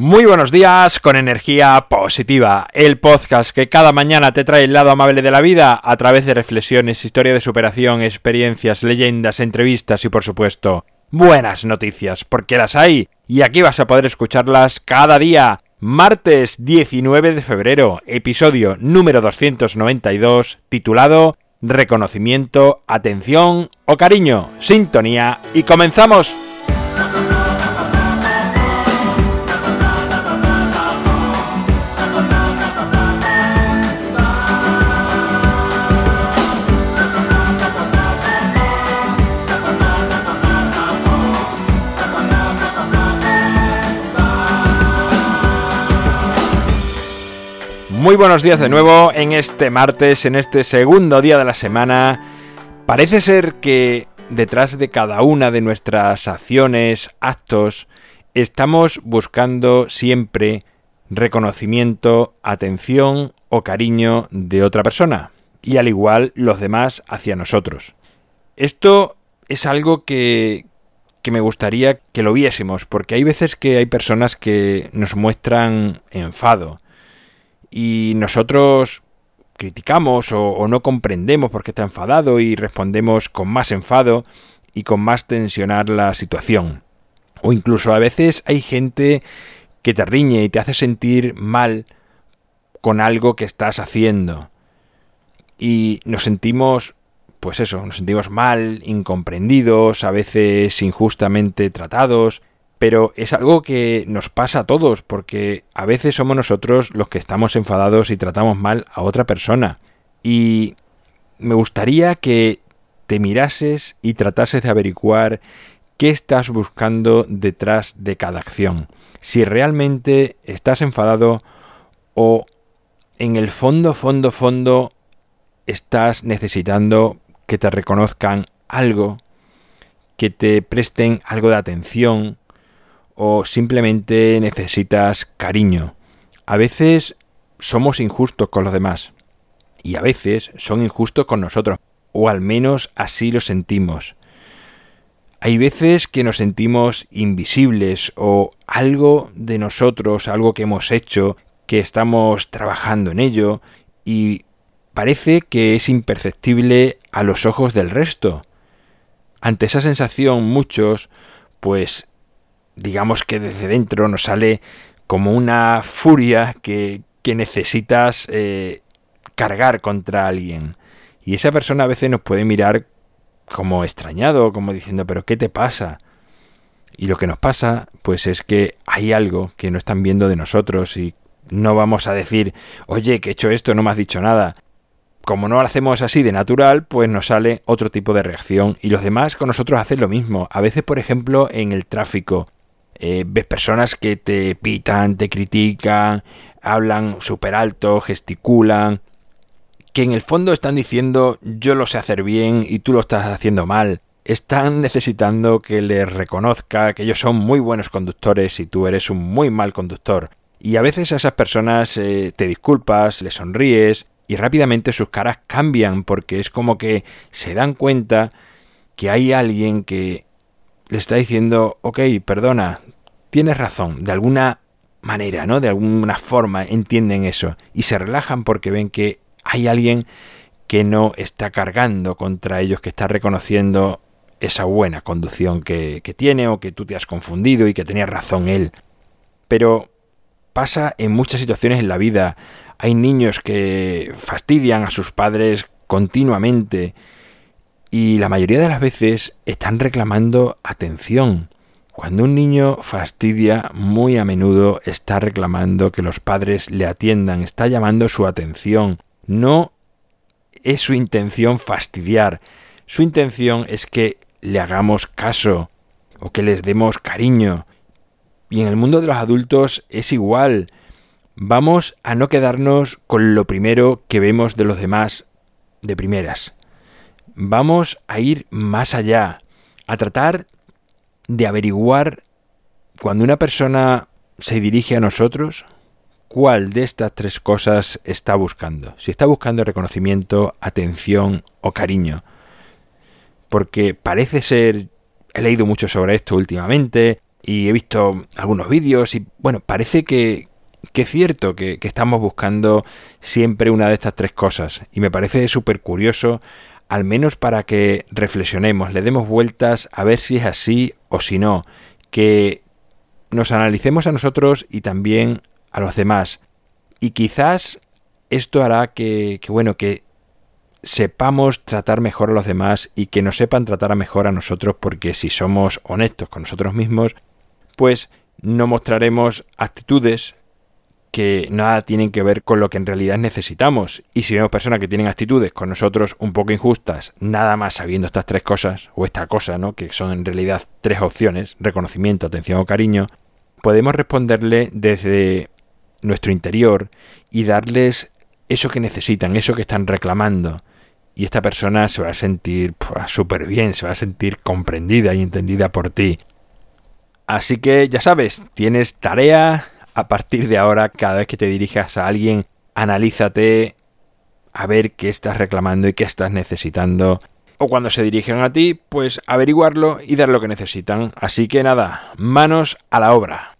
Muy buenos días con energía positiva, el podcast que cada mañana te trae el lado amable de la vida a través de reflexiones, historia de superación, experiencias, leyendas, entrevistas y por supuesto buenas noticias, porque las hay y aquí vas a poder escucharlas cada día. Martes 19 de febrero, episodio número 292, titulado Reconocimiento, atención o cariño, sintonía y comenzamos. Muy buenos días de nuevo en este martes, en este segundo día de la semana. Parece ser que detrás de cada una de nuestras acciones, actos, estamos buscando siempre reconocimiento, atención o cariño de otra persona, y al igual los demás hacia nosotros. Esto es algo que, que me gustaría que lo viésemos, porque hay veces que hay personas que nos muestran enfado, y nosotros criticamos o, no comprendemos por qué está enfadado y respondemos con más enfado y con más tensionar la situación. O incluso a veces hay gente que te riñe y te hace sentir mal con algo que estás haciendo. Y nos sentimos, pues eso, nos sentimos mal, incomprendidos, a veces injustamente tratados, pero es algo que nos pasa a todos, porque a veces somos nosotros los que estamos enfadados y tratamos mal a otra persona. Y me gustaría que te mirases y tratases de averiguar qué estás buscando detrás de cada acción. Si realmente estás enfadado o en el fondo, fondo, fondo estás necesitando que te reconozcan algo, que te presten algo de atención, o simplemente necesitas cariño. A veces somos injustos con los demás y a veces son injustos con nosotros, o al menos así lo sentimos. Hay veces que nos sentimos invisibles o algo de nosotros, algo que hemos hecho, que estamos trabajando en ello y parece que es imperceptible a los ojos del resto. Ante esa sensación muchos pues digamos que desde dentro nos sale como una furia que, que necesitas eh, cargar contra alguien. Y esa persona a veces nos puede mirar como extrañado, como diciendo, pero ¿qué te pasa? Y lo que nos pasa, pues es que hay algo que no están viendo de nosotros y no vamos a decir, oye, que he hecho esto, no me has dicho nada. Como no lo hacemos así de natural, pues nos sale otro tipo de reacción y los demás con nosotros hacen lo mismo. A veces, por ejemplo, en el tráfico, eh, ves personas que te pitan, te critican, hablan súper alto, gesticulan, que en el fondo están diciendo yo lo sé hacer bien y tú lo estás haciendo mal. Están necesitando que les reconozca que ellos son muy buenos conductores y tú eres un muy mal conductor. Y a veces a esas personas eh, te disculpas, les sonríes y rápidamente sus caras cambian porque es como que se dan cuenta que hay alguien que le está diciendo, ok, perdona, tienes razón, de alguna manera, ¿no? De alguna forma entienden eso y se relajan porque ven que hay alguien que no está cargando contra ellos, que está reconociendo esa buena conducción que, que tiene o que tú te has confundido y que tenía razón él. Pero pasa en muchas situaciones en la vida. Hay niños que fastidian a sus padres continuamente y la mayoría de las veces están reclamando atención. Cuando un niño fastidia, muy a menudo está reclamando que los padres le atiendan, está llamando su atención. No es su intención fastidiar, su intención es que le hagamos caso o que les demos cariño. Y en el mundo de los adultos es igual. Vamos a no quedarnos con lo primero que vemos de los demás de primeras vamos a ir más allá, a tratar de averiguar cuando una persona se dirige a nosotros, cuál de estas tres cosas está buscando. Si está buscando reconocimiento, atención o cariño. Porque parece ser, he leído mucho sobre esto últimamente, y he visto algunos vídeos y bueno, parece que, que es cierto que, que estamos buscando siempre una de estas tres cosas y me parece súper curioso al menos para que reflexionemos, le demos vueltas a ver si es así o si no, que nos analicemos a nosotros y también a los demás. Y quizás esto hará que, bueno, que sepamos tratar mejor a los demás y que nos sepan tratar mejor a nosotros porque si somos honestos con nosotros mismos, pues no mostraremos actitudes que nada tienen que ver con lo que en realidad necesitamos. Y si vemos personas que tienen actitudes con nosotros un poco injustas, nada más sabiendo estas tres cosas, o esta cosa, ¿no? Que son en realidad tres opciones, reconocimiento, atención o cariño, podemos responderle desde nuestro interior y darles eso que necesitan, eso que están reclamando. Y esta persona se va a sentir súper bien, se va a sentir comprendida y entendida por ti. Así que ya sabes, tienes tarea, a partir de ahora, cada vez que te dirijas a alguien, analízate a ver qué estás reclamando y qué estás necesitando. O cuando se dirigen a ti, pues averiguarlo y dar lo que necesitan. Así que nada, manos a la obra.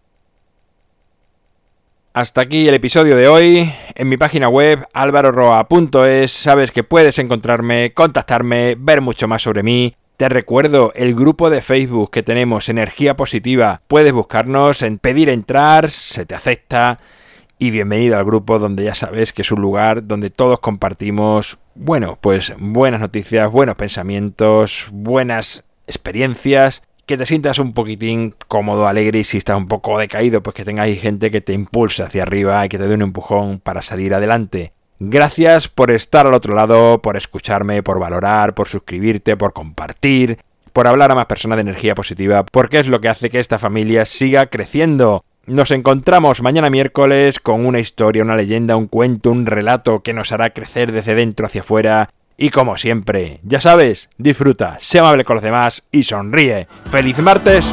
Hasta aquí el episodio de hoy. En mi página web alvaroroa.es sabes que puedes encontrarme, contactarme, ver mucho más sobre mí te recuerdo el grupo de Facebook que tenemos, Energía Positiva. Puedes buscarnos en pedir entrar, se te acepta. Y bienvenido al grupo donde ya sabes que es un lugar donde todos compartimos, bueno, pues buenas noticias, buenos pensamientos, buenas experiencias que te sientas un poquitín cómodo, alegre y si estás un poco decaído, pues que tengáis gente que te impulse hacia arriba y que te dé un empujón para salir adelante. Gracias por estar al otro lado, por escucharme, por valorar, por suscribirte, por compartir, por hablar a más personas de energía positiva, porque es lo que hace que esta familia siga creciendo. Nos encontramos mañana miércoles con una historia, una leyenda, un cuento, un relato que nos hará crecer desde dentro hacia afuera. Y como siempre, ya sabes, disfruta, sé amable con los demás y sonríe. ¡Feliz martes!